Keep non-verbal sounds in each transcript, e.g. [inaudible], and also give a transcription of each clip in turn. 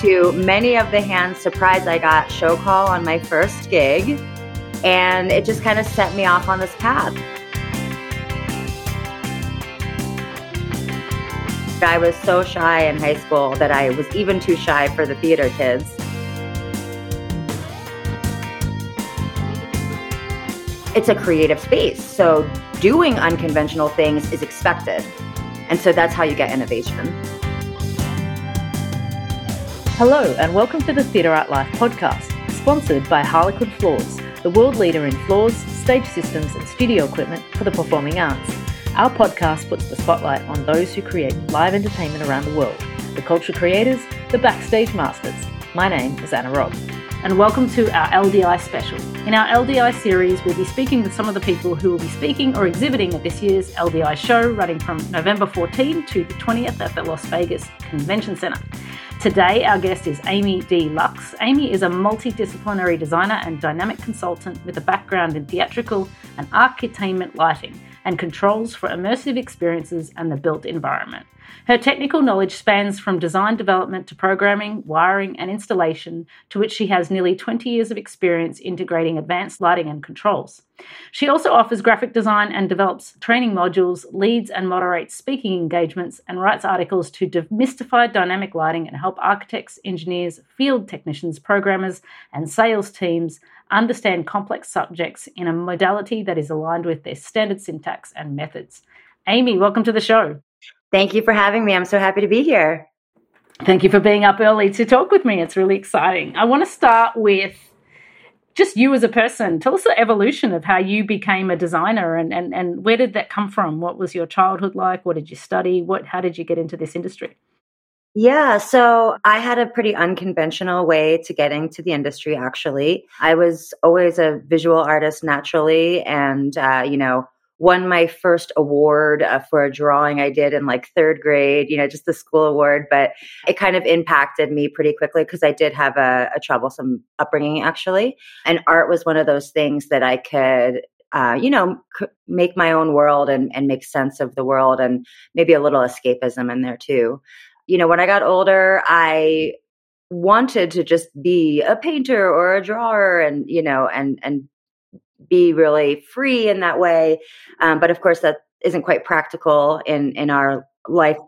to many of the hands surprise I got show call on my first gig and it just kind of set me off on this path. I was so shy in high school that I was even too shy for the theater kids. It's a creative space, so doing unconventional things is expected. And so that's how you get innovation. Hello, and welcome to the Theatre Art Life podcast, sponsored by Harlequin Floors, the world leader in floors, stage systems, and studio equipment for the performing arts. Our podcast puts the spotlight on those who create live entertainment around the world the culture creators, the backstage masters. My name is Anna Robb. And welcome to our LDI special. In our LDI series, we'll be speaking with some of the people who will be speaking or exhibiting at this year's LDI show, running from November 14 to the 20th at the Las Vegas Convention Center. Today, our guest is Amy D. Lux. Amy is a multidisciplinary designer and dynamic consultant with a background in theatrical and architainment lighting and controls for immersive experiences and the built environment. Her technical knowledge spans from design development to programming, wiring, and installation, to which she has nearly 20 years of experience integrating advanced lighting and controls. She also offers graphic design and develops training modules, leads and moderates speaking engagements, and writes articles to demystify dynamic lighting and help architects, engineers, field technicians, programmers, and sales teams understand complex subjects in a modality that is aligned with their standard syntax and methods. Amy, welcome to the show. Thank you for having me. I'm so happy to be here. Thank you for being up early to talk with me. It's really exciting. I want to start with just you as a person. Tell us the evolution of how you became a designer and, and, and where did that come from? What was your childhood like? What did you study? What how did you get into this industry? Yeah, so I had a pretty unconventional way to get into the industry, actually. I was always a visual artist naturally, and, uh, you know, won my first award uh, for a drawing I did in like third grade, you know, just the school award. But it kind of impacted me pretty quickly because I did have a, a, troublesome upbringing, actually. And art was one of those things that I could. Uh, you know, c- make my own world and, and make sense of the world, and maybe a little escapism in there too. You know, when I got older, I wanted to just be a painter or a drawer and you know and and be really free in that way. Um, but of course, that isn't quite practical in in our life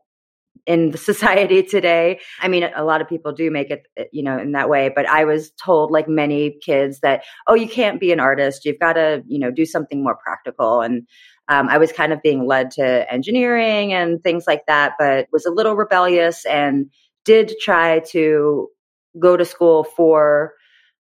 in the [laughs] society today. I mean, a lot of people do make it, eh, you know, in that way. But I was told, like many kids, that oh, you can't be an artist. You've got to, you know, do something more practical. And um, I was kind of being led to engineering and things like that, but was a little rebellious and did try to go to school for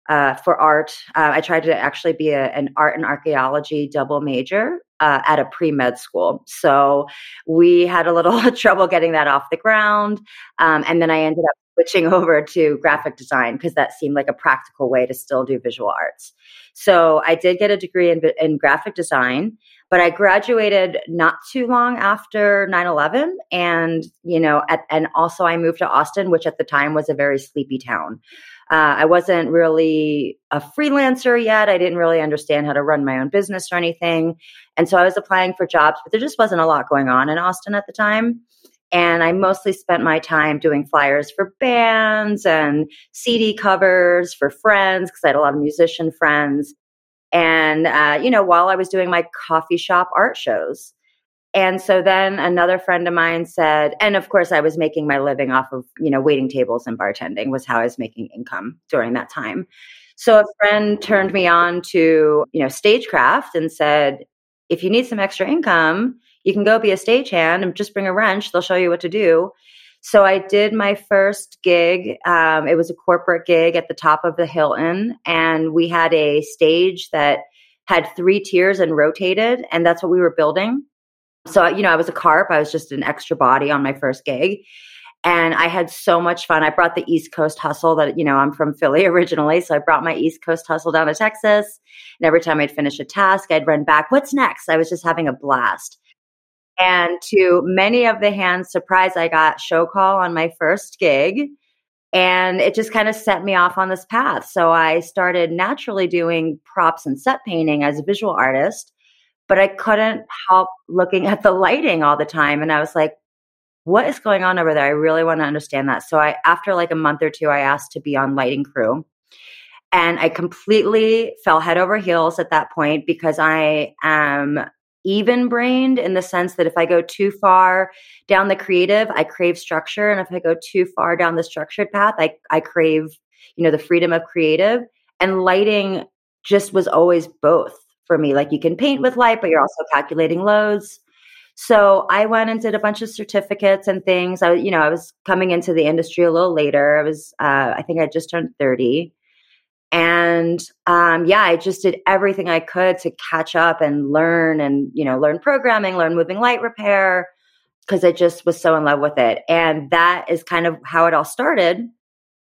uh, for art. Uh, I tried to actually be a, an art and archaeology double major uh, at a pre med school. So we had a little [laughs] trouble getting that off the ground. Um, and then I ended up switching [laughs] over to graphic design because that seemed like a practical way to still do visual arts. So I did get a degree in, in graphic design, but I graduated not too long after 9-11. And, you know, at, and also I moved to Austin, which at the time was a very sleepy town. Uh, I wasn't really a freelancer yet. I didn't really understand how to run my own business or anything. And so I was applying for jobs, but there just wasn't a lot going on in Austin at the time. And I mostly spent my time doing flyers for bands and CD covers for friends because I had a lot of musician friends. And, uh, you know, while I was doing my coffee shop art shows. And so then another friend of mine said, and of course I was making my living off of, you know, waiting tables and bartending was how I was making income during that time. So a friend turned me on to, you know, stagecraft and said, if you need some extra income, you can go be a stagehand and just bring a wrench. They'll show you what to do. So I did my first gig. Um, it was a corporate gig at the top of the Hilton, and we had a stage that had three tiers and rotated, and that's what we were building. So, you know, I was a carp. I was just an extra body on my first gig. And I had so much fun. I brought the East Coast hustle that, you know, I'm from Philly [laughs] originally. So I brought my East Coast hustle down to Texas. And every time I'd finish a task, I'd run back, what's next? I was just having a blast. And to many of the hands surprise, I got show call on my first gig. And it just kind of set me off on this path. So I started naturally doing props and set painting as a visual artist, but I couldn't help looking at the lighting all the time. And I was like, what is going on over there? I really want to understand that. So I, after like a month or two, I asked to be on lighting crew. And I completely fell head over heels at that point because I am even brained in the sense that if I go too far down the creative, I crave structure. And if I go too far down the structured path, I, I crave, you know, the freedom of creative. And lighting just was always both for me. Like you can paint with light, but you're also calculating loads. So I went and did a bunch of certificates and things. I, you know, I was coming into the industry a little later. I was, uh, I think I just turned 30. And um, yeah, I just did everything I could to catch up and learn and, you know, learn programming, learn moving light repair, because I just was so in love with it. And that is kind of how it all started.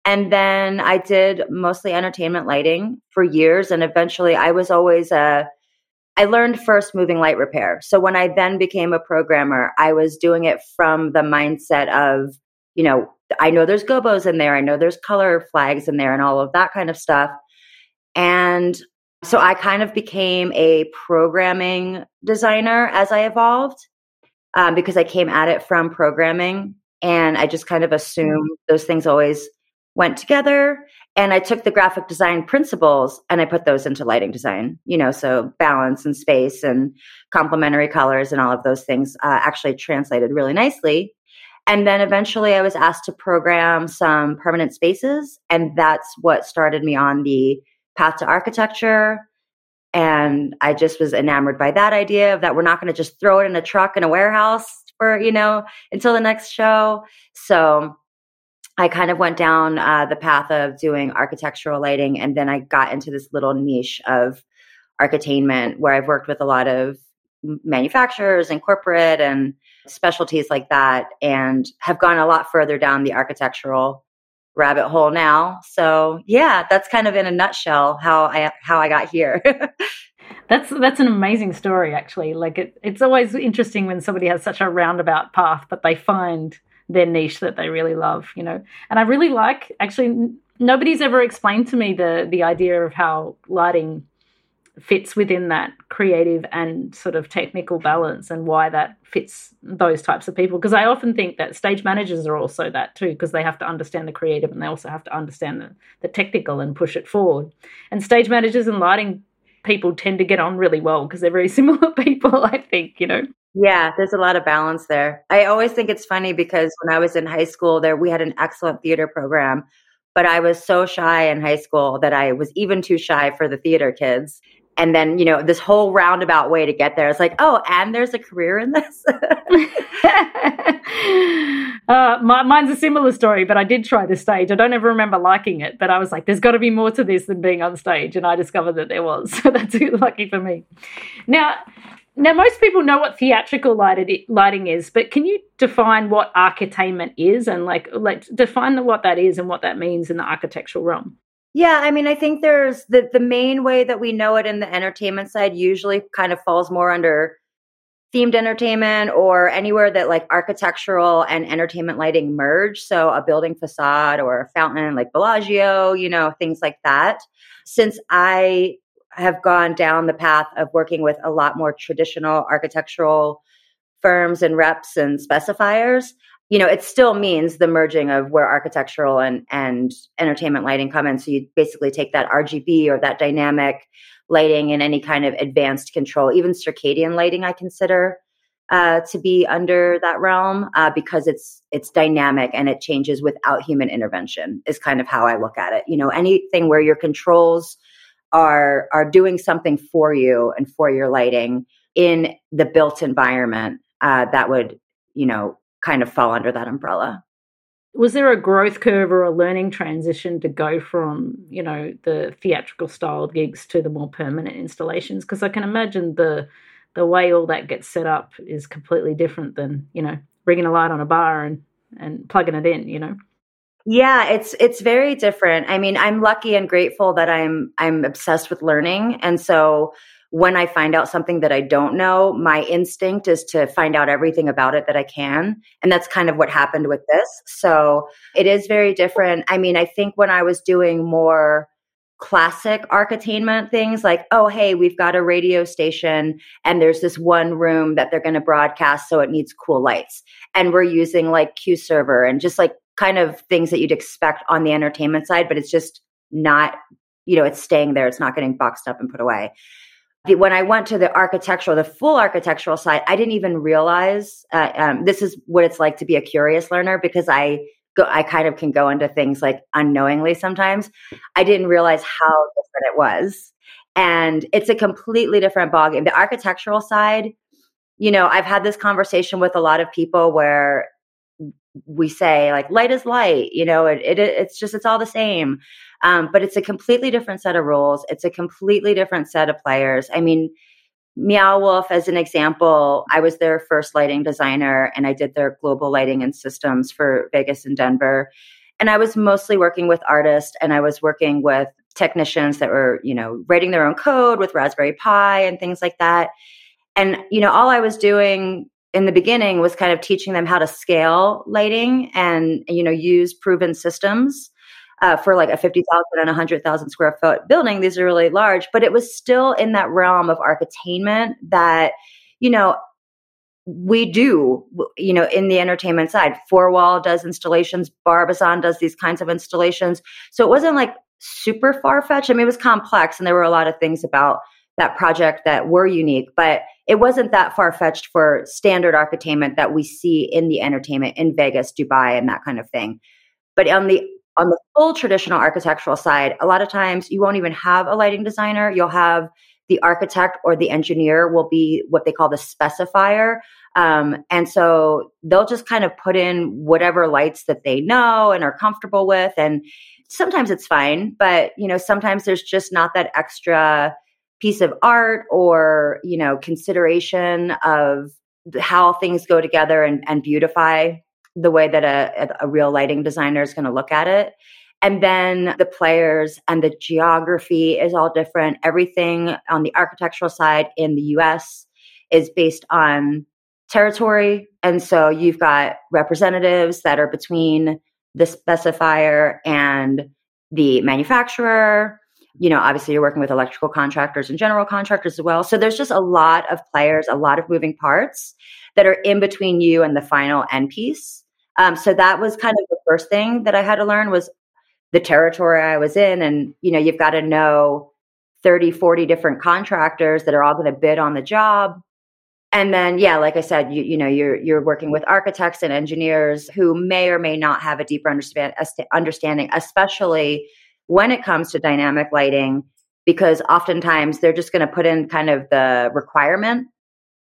And then I did mostly entertainment lighting for years. And eventually I was always a, I learned first moving light repair. So when I then became a programmer, I was doing it from the mindset of, you know, I know there's gobos in there. I know there's color flags in there and all of that kind of stuff. And so I kind of became a programming designer as I evolved um, because I came at it from programming. And I just kind of assumed those things always went together. And I took the graphic design principles and I put those into lighting design, you know, so balance and space and complementary colors and all of those things uh, actually translated really nicely. And then eventually I was asked to program some permanent spaces. And that's what started me on the path to architecture. And I just was enamored by that idea of that we're not going to just throw it in a truck in a warehouse for, you know, until the next show. So I kind of went down uh, the path of doing architectural lighting. And then I got into this little niche of architainment where I've worked with a lot of manufacturers and corporate and specialties like that and have gone a lot further down the architectural rabbit hole now. So, yeah, that's kind of in a nutshell how I how I got here. [laughs] that's that's an amazing story actually. Like it, it's always interesting when somebody has such a roundabout path but they find their niche that they really love, you know. And I really like actually nobody's ever explained to me the the idea of how lighting fits within that creative and sort of technical balance and why that fits those types of people. Because i often think that stage managers are also that too because they have to understand the creative and they also have to understand the, the technical and push it forward. And stage managers and lighting people tend to get on really well because they're very [laughs] similar people i think you know? Yeah, there's a lot of balance there. I always think it's funny because when I was in high school, there we had an excellent theater program, but I was so shy in high school that I was even too shy for the theater kids and then you know this whole roundabout way to get there it's like oh and there's a career in this? [laughs] Uh, my, mine's a similar story but i did try the stage. I don't ever remember liking it but i was like there's got to be more to this than being on stage and i discovered that there was. So [laughs] that's lucky for me. Now now most people know what theatrical lighting is but can you define what architainment is and like like define what that is and what that means in the architectural realm yeah, I mean, I think there's the the main way that we know it in the entertainment side usually kind of falls more under themed entertainment or anywhere that like architectural and entertainment lighting merge. So a building facade or a fountain like Bellagio, you know, things like that. Since I have gone down the path of working with a lot more traditional architectural firms and reps and specifiers, you know, it still means the merging of where architectural and, and entertainment lighting come in. So you basically take that RGB or that dynamic lighting and any kind of advanced control, even circadian lighting, I consider uh, to be under that realm uh, because it's it's dynamic and it changes without human intervention. Is kind of how I look at it. You know, anything where your controls are are doing something for you and for your lighting in the built environment uh, that would you know kind of fall under that umbrella. Was there a growth curve or a learning transition to go from, you know, the theatrical styled gigs to the more permanent installations? Because I can imagine the the way all that gets set up is completely different than, you know, rigging a light on a bar and and plugging it in, you know. Yeah, it's it's very different. I mean, I'm lucky and grateful that I'm I'm obsessed with learning and so when I find out something that I don't know, my instinct is to find out everything about it that I can. And that's kind of what happened with this. So it is very different. I mean, I think when I was doing more classic architainment things like, oh, hey, we've got a radio station and there's this one room that they're going to broadcast, so it needs cool lights. And we're using like Q server and just like kind of things that you'd expect on the entertainment side, but it's just not, you know, it's staying there. It's not getting boxed up and put away. When I went to the architectural, the full architectural side, I didn't even realize uh, um, this is what it's like to be a curious learner because I go, I kind of can go into things like unknowingly sometimes. I didn't realize how different it was. And it's a completely different ballgame. The architectural side, you know, I've had this conversation with a lot of people where we say like light is light, you know, it, it it's just, it's all the same. Um, but it's a completely different set of rules. It's a completely different set of players. I mean, Meow Wolf, as an example, I was their first lighting designer and I did their global lighting and systems for Vegas and Denver. And I was mostly working with artists and I was working with technicians that were, you know, writing their own code with Raspberry Pi and things like that. And, you know, all I was doing in the beginning was kind of teaching them how to scale lighting and, you know, use proven systems uh, for like a 50,000 and 100,000 square foot building. These are really large, but it was still in that realm of architainment that, you know, we do, you know, in the entertainment side. Four Wall does installations, Barbizon does these kinds of installations. So it wasn't like super far fetched. I mean, it was complex and there were a lot of things about that project that were unique, but it wasn't that far fetched for standard architainment that we see in the entertainment in Vegas, Dubai, and that kind of thing. But on the on the full traditional architectural side, a lot of times you won't even have a lighting designer. You'll have the architect or the engineer will be what they call the specifier. Um, and so they'll just kind of put in whatever lights that they know and are comfortable with. And sometimes it's fine, but you know, sometimes there's just not that extra piece of art or, you know, consideration of how things go together and, and beautify the way that a, a real lighting designer is going to look at it. And then the players and the geography is all different. Everything on the architectural side in the US is based on territory. And so you've got representatives that are between the specifier and the manufacturer. You know, obviously you're working with electrical contractors and general contractors as well. So there's just a lot of players, a lot of moving parts that are in between you and the final end piece. Um, so that was kind of the first thing that I had to learn was the territory I was in. And, you know, you've got to know 30, 40 different contractors that are all going to bid on the job. And then, yeah, like I said, you, you know, you're, you're working with architects and engineers who may or may not have a deeper understand, understanding, especially when it comes to dynamic lighting, because oftentimes they're just going to put in kind of the requirement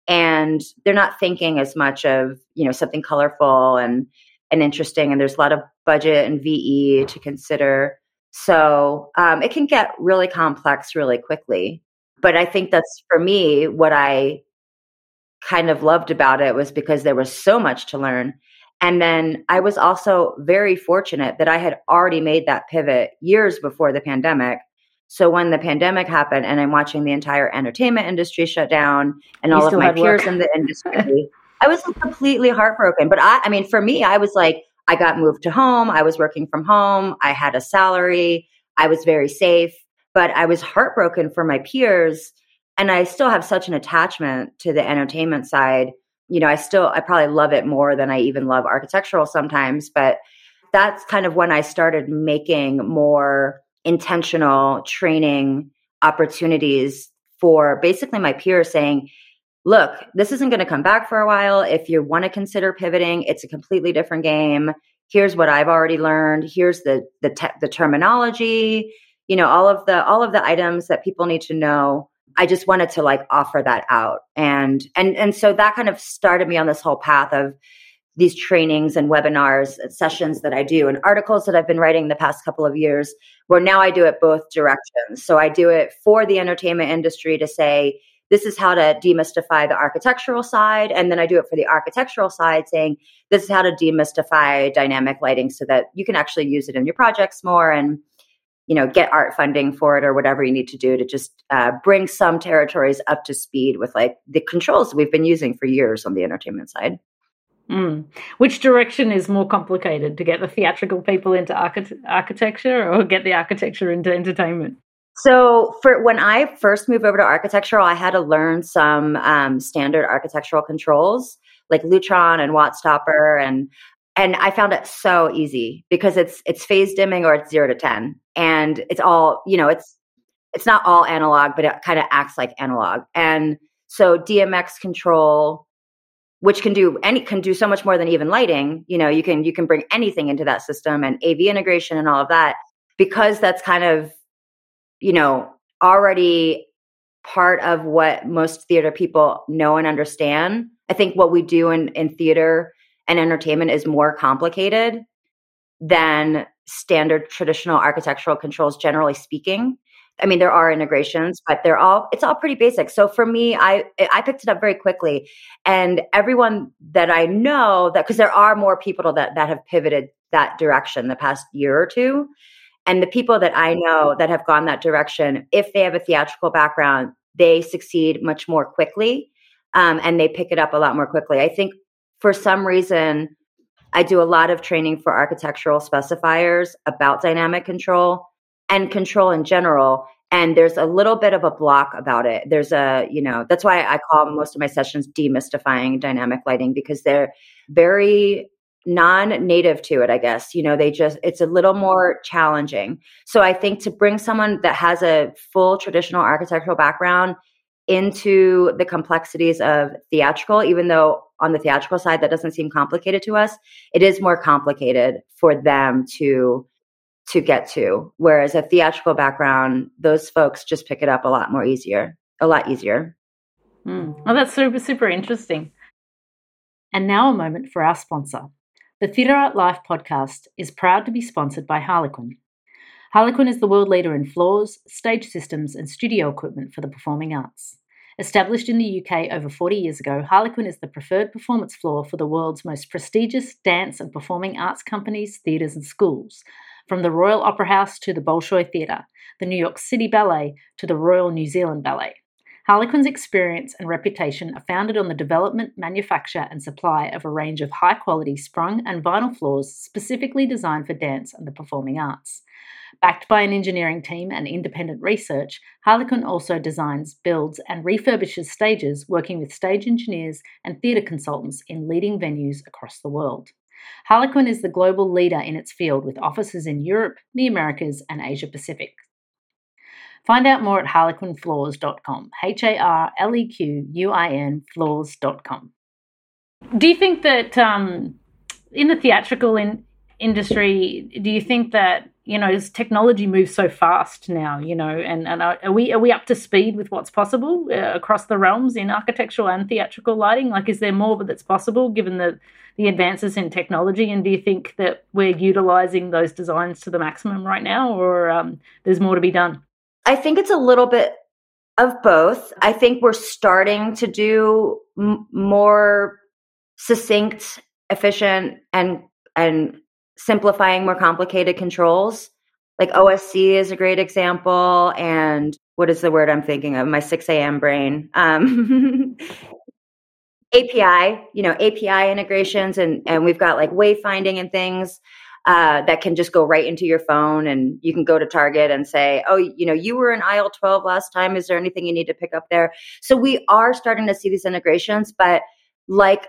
and they're not thinking as much of you know something colorful and and interesting and there's a lot of budget and ve to consider. So um, it can get really complex really quickly. But i think that's for me what i kind of loved about it was because there was so much to learn and then i was also very fortunate that i had already made that pivot years before the pandemic so when the pandemic happened and I'm watching the entire entertainment industry shut down and you all of my peers work. in the industry, I was completely heartbroken. But I, I mean, for me, I was like, I got moved to home. I was working from home. I had a salary. I was very safe, but I was heartbroken for my peers. And I still have such an attachment to the entertainment side. You know, I still, I probably love it more than I even love architectural sometimes, but that's kind of when I started making more intentional training opportunities for basically my peers saying, look, this isn't going to come back for a while. If you want to consider pivoting, it's a completely different game. Here's what I've already learned. Here's the the te- the terminology, you know, all of the all of the items that people need to know. I just wanted to like offer that out. And and and so that kind of started me on this whole path of these trainings and webinars and sessions that I do and articles that I've been writing the past couple of years, where now I do it both directions. So I do it for the entertainment industry to say, this is how to demystify the architectural side. And then I do it for the architectural side, saying, this is how to demystify dynamic lighting so that you can actually use it in your projects more. And you know, get art funding for it or whatever you need to do to just uh, bring some territories up to speed with like the controls we've been using for years on the entertainment side. Mm. Which direction is more complicated to get the theatrical people into archi- architecture or get the architecture into entertainment? So, for when I first moved over to architectural, I had to learn some um, standard architectural controls like Lutron and Wattstopper, and and I found it so easy because it's it's phase dimming or it's zero to ten, and it's all you know. It's it's not all analog, but it kind of acts like analog, and so DMX control which can do any can do so much more than even lighting you know you can you can bring anything into that system and av integration and all of that because that's kind of you know already part of what most theater people know and understand i think what we do in in theater and entertainment is more complicated than standard traditional architectural controls generally speaking I mean, there are integrations, but they're all it's all pretty basic. So for me, I I picked it up very quickly, and everyone that I know that because there are more people that that have pivoted that direction the past year or two, and the people that I know that have gone that direction, if they have a theatrical background, they succeed much more quickly, um, and they pick it up a lot more quickly. I think for some reason. I do a lot of training for architectural specifiers about dynamic control and control in general and there's a little bit of a block about it there's a you know that's why i call most of my sessions demystifying dynamic lighting because they're very non-native to it i guess you know they just it's a little more challenging so i think to bring someone that has a full traditional architectural background into the complexities of theatrical even though on the theatrical side that doesn't seem complicated to us it is more complicated for them to to get to. Whereas a theatrical background, those folks just pick it up a lot more easier, a lot easier. Mm. Oh, that's super, super interesting. And now a moment for our sponsor. The Theatre Art Life podcast is proud to be sponsored by Harlequin. Harlequin is the world leader in floors, stage systems, and studio equipment for the performing arts. Established in the UK over 40 years ago, Harlequin is the preferred performance floor for the world's most prestigious dance and performing arts companies, theatres, and schools, from the Royal Opera House to the Bolshoi Theatre, the New York City Ballet to the Royal New Zealand Ballet. Harlequin's experience and reputation are founded on the development, manufacture, and supply of a range of high quality sprung and vinyl floors specifically designed for dance and the performing arts. Backed by an engineering team and independent research, Harlequin also designs, builds, and refurbishes stages, working with stage engineers and theatre consultants in leading venues across the world. Harlequin is the global leader in its field with offices in Europe, the Americas, and Asia Pacific. Find out more at harlequinfloors.com. H A R L E Q U I N floors.com. Do you think that um, in the theatrical in- industry, do you think that you know, as technology moves so fast now, you know, and, and are, we are we up to speed with what's possible uh, across the realms in architectural and theatrical lighting? Like, is there more that's possible given the the advances in technology? And do you think that we're utilizing those designs to the maximum right now, or um, there's more to be done? I think it's a little bit of both. I think we're starting to do m- more succinct, efficient, and and simplifying more complicated controls. Like OSC is a great example. And what is the word I'm thinking of? My 6 a.m. brain. Um, [laughs] API, you know, API integrations, and, and we've got like wayfinding and things. Uh, that can just go right into your phone and you can go to Target and say, oh, you know, you were in aisle 12 last time. Is there anything you need to pick up there? So we are starting to see these integrations, but like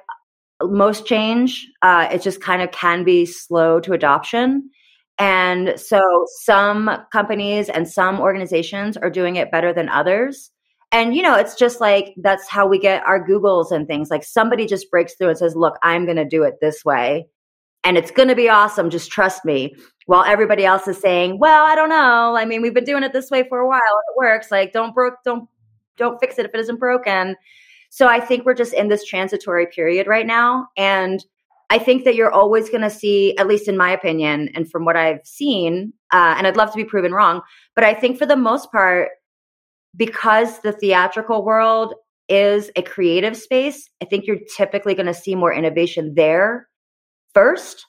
most change, uh, it just kind of can be slow to adoption. And so some companies and some organizations are doing it better than others. And, you know, it's just like that's how we get our Googles and things. Like somebody just breaks through and says, look, I'm going to do it this way. And it's going to be awesome. Just trust me. While everybody else is saying, well, I don't know. I mean, we've been doing it this way for a while. It works. Like, don't broke, don't, don't fix it if it isn't broken. So I think we're just in this transitory period right now. And I think that you're always going to see, at least in my opinion, and from what I've seen, uh, and I'd love to be proven wrong, but I think for the most part, because the theatrical world is a creative space, I think you're typically going to see more innovation there first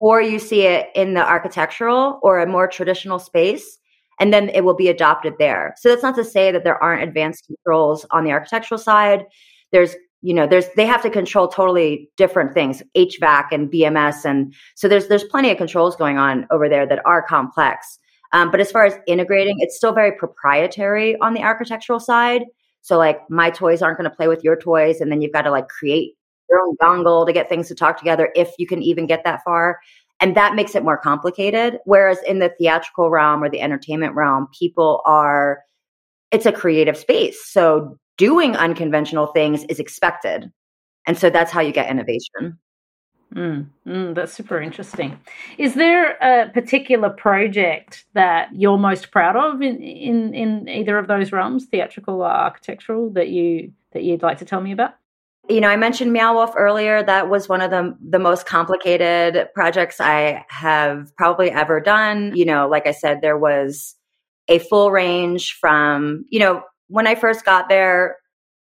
or you see it in the architectural or a more traditional space and then it will be adopted there. So that's not to say that there aren't advanced controls on the architectural side. There's you know there's they have to control totally different things hvac and bms and so there's there's plenty of controls going on over there that are complex um, but as far as integrating it's still very proprietary on the architectural side so like my toys aren't going to play with your toys and then you've got to like create your own dongle to get things to talk together if you can even get that far and that makes it more complicated whereas in the theatrical realm or the entertainment realm people are it's a creative space so doing unconventional things is expected. And so that's how you get innovation. Mm, mm, that's super interesting. Is there a particular project that you're most proud of in, in, in either of those realms, theatrical or architectural, that you that you'd like to tell me about? You know, I mentioned Meow Wolf earlier. That was one of the the most complicated projects I have probably ever done. You know, like I said, there was a full range from you know when I first got there,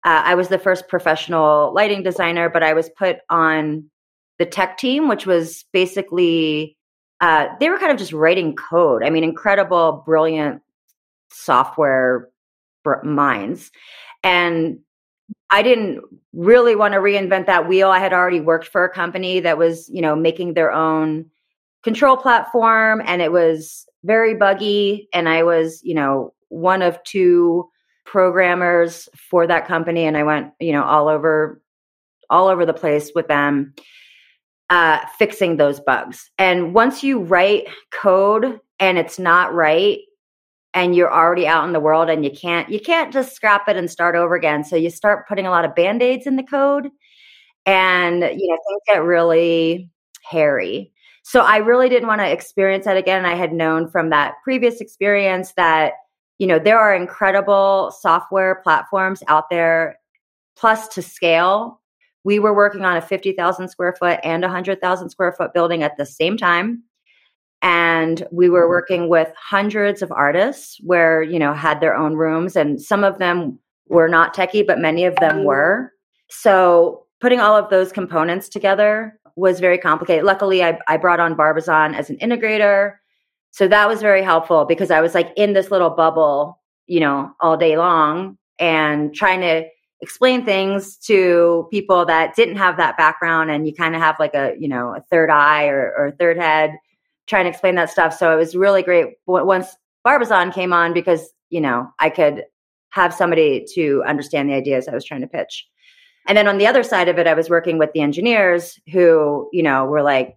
uh, I was the first professional lighting designer, but I was put on the tech team, which was basically uh, they were kind of just writing code. I mean, incredible, brilliant software minds, and I didn't really want to reinvent that wheel. I had already worked for a company that was, you know, making their own control platform, and it was very buggy. And I was, you know, one of two programmers for that company and I went, you know, all over all over the place with them uh, fixing those bugs. And once you write code and it's not right and you're already out in the world and you can't you can't just scrap it and start over again. So you start putting a lot of band-aids in the code and you know things get really hairy. So I really didn't want to experience that again. I had known from that previous experience that you know, there are incredible software platforms out there, plus to scale. We were working on a 50,000 square foot and a 100,000 square foot building at the same time. And we were working with hundreds of artists where, you know, had their own rooms and some of them were not techie, but many of them were. So putting all of those components together was very complicated. Luckily, I, I brought on Barbizon as an integrator so that was very helpful because I was like in this little bubble, you know, all day long and trying to explain things to people that didn't have that background and you kind of have like a, you know, a third eye or, or third head trying to explain that stuff. So it was really great once Barbizon came on because, you know, I could have somebody to understand the ideas I was trying to pitch. And then on the other side of it, I was working with the engineers who, you know, were like,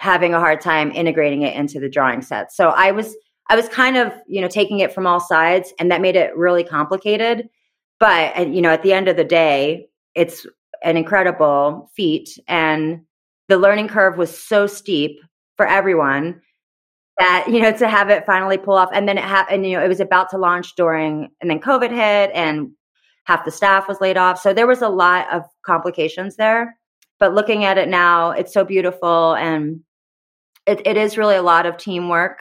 having a hard time integrating it into the drawing set. So I was I was kind of, you know, taking it from all sides and that made it really complicated. But you know, at the end of the day, it's an incredible feat and the learning curve was so steep for everyone that you know to have it finally pull off and then it happened you know it was about to launch during and then covid hit and half the staff was laid off so there was a lot of complications there but looking at it now it's so beautiful and it, it is really a lot of teamwork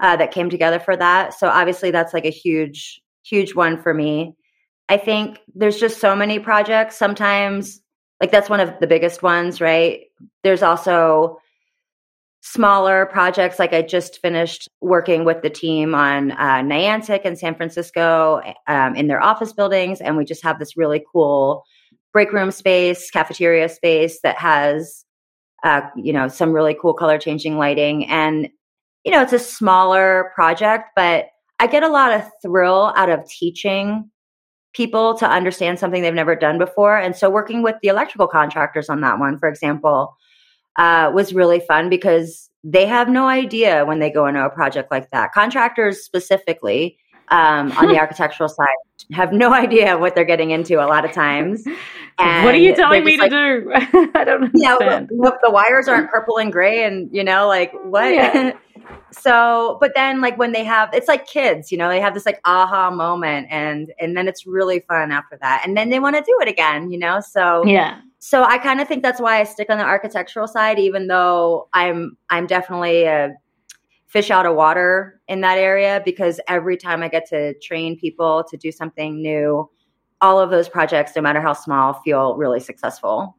uh, that came together for that. So obviously, that's like a huge, huge one for me. I think there's just so many projects. Sometimes, like that's one of the biggest ones, right? There's also smaller projects. Like I just finished working with the team on uh, Niantic in San Francisco um, in their office buildings, and we just have this really cool break room space, cafeteria space that has uh, you know, some really cool color changing lighting. And, you know, it's a smaller project, but I get a lot of thrill out of teaching people to understand something they've never done before. And so working with the electrical contractors on that one, for example, uh, was really fun because they have no idea when they go into a project like that. Contractors specifically um, on the [laughs] architectural side have no idea what they're getting into a lot of times. And [laughs] what are you telling me like, to do? [laughs] I don't understand. Yeah, the wires aren't purple and gray, and you know, like what? Yeah. so, but then like when they have, it's like kids, you know, they have this like aha moment, and and then it's really fun after that, and then they want to do it again, you know. So yeah. So I kind of think that's why I stick on the architectural side, even though I'm I'm definitely a fish out of water in that area because every time I get to train people to do something new, all of those projects, no matter how small, feel really successful.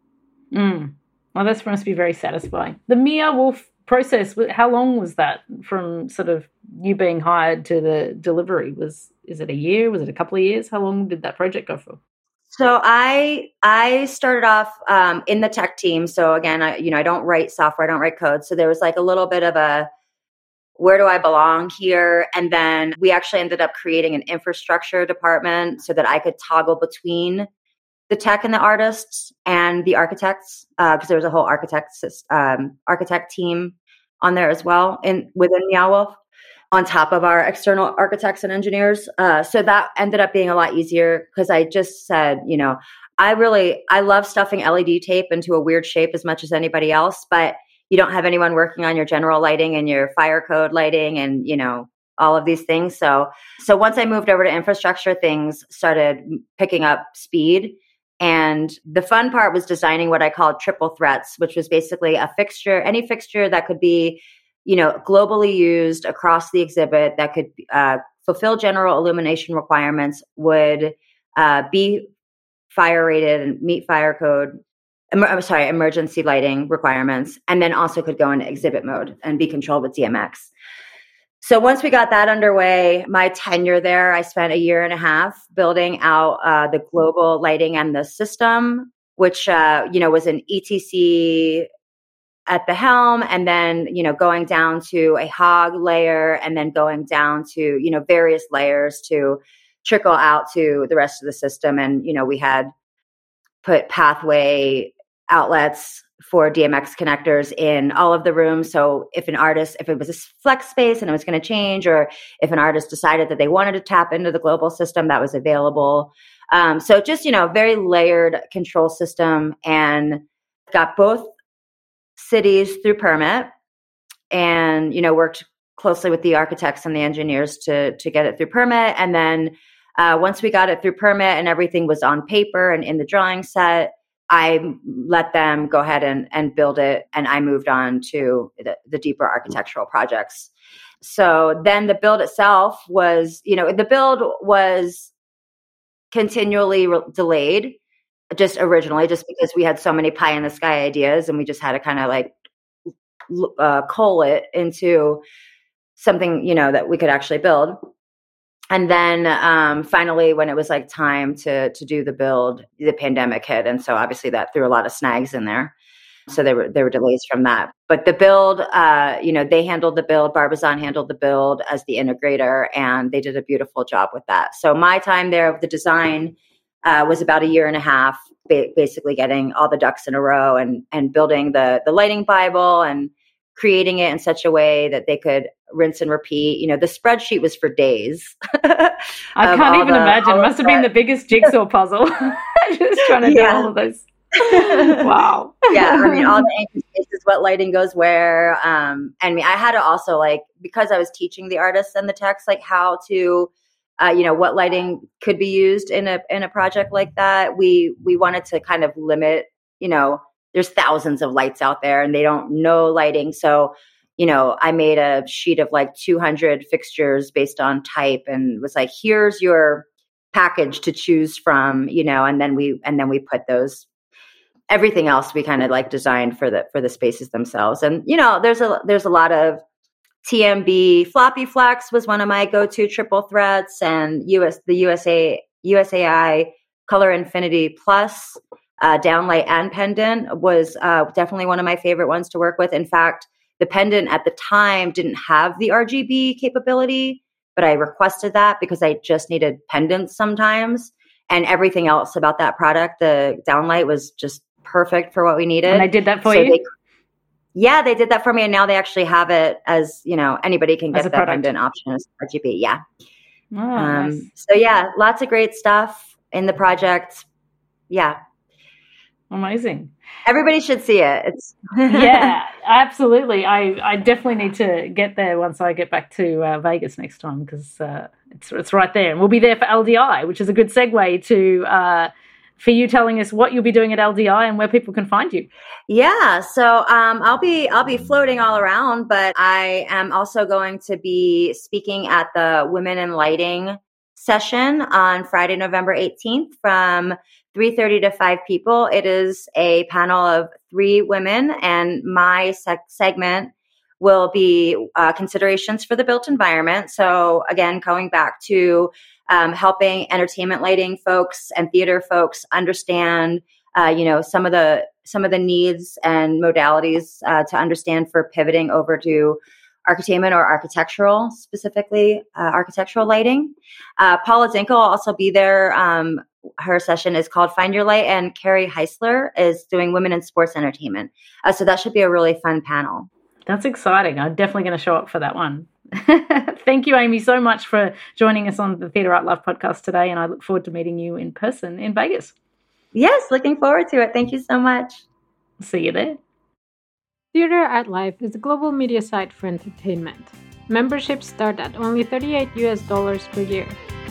Mm. Well, this must be very satisfying. The Meow Wolf process, how long was that from sort of you being hired to the delivery? Was is it a year? Was it a couple of years? How long did that project go for? So I I started off um, in the tech team. So again, I you know I don't write software, I don't write code. So there was like a little bit of a where do I belong here? And then we actually ended up creating an infrastructure department so that I could toggle between the tech and the artists and the architects because uh, there was a whole architect um, architect team on there as well in within Meow on top of our external architects and engineers. Uh, so that ended up being a lot easier because I just said, you know, I really I love stuffing LED tape into a weird shape as much as anybody else, but you don't have anyone working on your general lighting and your fire code lighting and you know all of these things. So so once I moved over to infrastructure, things started picking up speed. And the fun part was designing what I called triple threats, which was basically a fixture, any fixture that could be, you know, globally used across the exhibit that could uh, fulfill general illumination requirements would uh, be fire rated and meet fire code. I'm sorry, emergency lighting requirements, and then also could go into exhibit mode and be controlled with DMX. So once we got that underway, my tenure there, I spent a year and a half building out uh, the global lighting and the system, which uh, you know was an ETC at the helm, and then you know going down to a hog layer, and then going down to you know various layers to trickle out to the rest of the system. And you know we had put pathway outlets for DMX connectors in all of the rooms. So if an artist, if it was a flex space and it was going to change, or if an artist decided that they wanted to tap into the global system, that was available. Um, so just you know, very layered control system, and got both cities through permit, and you know worked closely with the architects and the engineers to to get it through permit, and then. Uh, once we got it through permit and everything was on paper and in the drawing set, I let them go ahead and, and build it, and I moved on to the, the deeper architectural projects. So then the build itself was, you know, the build was continually re- delayed just originally, just because we had so many pie in the sky ideas and we just had to kind of like uh, cull it into something, you know, that we could actually build. And then um, finally when it was like time to to do the build the pandemic hit and so obviously that threw a lot of snags in there. So there were there were delays from that. But the build uh, you know they handled the build barbizon handled the build as the integrator and they did a beautiful job with that. So my time there of the design uh, was about a year and a half ba- basically getting all the ducks in a row and and building the the lighting bible and creating it in such a way that they could rinse and repeat. You know, the spreadsheet was for days. I [laughs] can't even the, imagine. It must have been the biggest jigsaw [laughs] puzzle. [laughs] Just trying to yeah. do all of those. wow. yeah, I mean, all the spaces, what lighting goes where. Um, and I I had to also like because I was teaching the artists and the techs like how to, uh, you know, what lighting could be used in a in a project like that. We we wanted to kind of limit, you know, there's thousands of lights out there and they don't know lighting, so you know, I made a sheet of like 200 fixtures based on type and was like, here's your package to choose from, you know, and then we, and then we put those, everything else we kind of like designed for the, for the spaces themselves. And, you know, there's a, there's a lot of TMB floppy flex was one of my go-to triple threats and US, the USA, USAI color infinity plus, uh, downlight and pendant was uh, definitely one of my favorite ones to work with. In fact, the pendant at the time didn't have the RGB capability, but I requested that because I just needed pendants sometimes. And everything else about that product, the downlight was just perfect for what we needed. And I did that for so you? They, yeah, they did that for me. And now they actually have it as, you know, anybody can get that product. option as RGB. Yeah. Oh, um, nice. So, yeah, lots of great stuff in the project. Yeah. Amazing. Everybody should see it. It's [laughs] yeah, absolutely. I, I definitely need to get there once I get back to uh, Vegas next time because uh, it's it's right there, and we'll be there for LDI, which is a good segue to uh, for you telling us what you'll be doing at LDI and where people can find you. Yeah, so um, I'll be I'll be floating all around, but I am also going to be speaking at the Women in Lighting session on Friday, November 18th from 3.30 to 5 people. It is a panel of three women and my sec- segment will be uh, considerations for the built environment. So again, going back to um, helping entertainment lighting folks and theater folks understand, uh, you know, some of the some of the needs and modalities uh, to understand for pivoting over to architainment or architectural, specifically uh, architectural lighting. Uh, Paula Zinkel will also be there. Um, her session is called Find Your Light, and Carrie Heisler is doing Women in Sports Entertainment. Uh, so that should be a really fun panel. That's exciting. I'm definitely going to show up for that one. [laughs] Thank you, Amy, so much for joining us on the Theatre Art Life podcast today, and I look forward to meeting you in person in Vegas. Yes, looking forward to it. Thank you so much. See you there. Theatre Art Life is a global media site for entertainment. Memberships start at only 38 US dollars per year.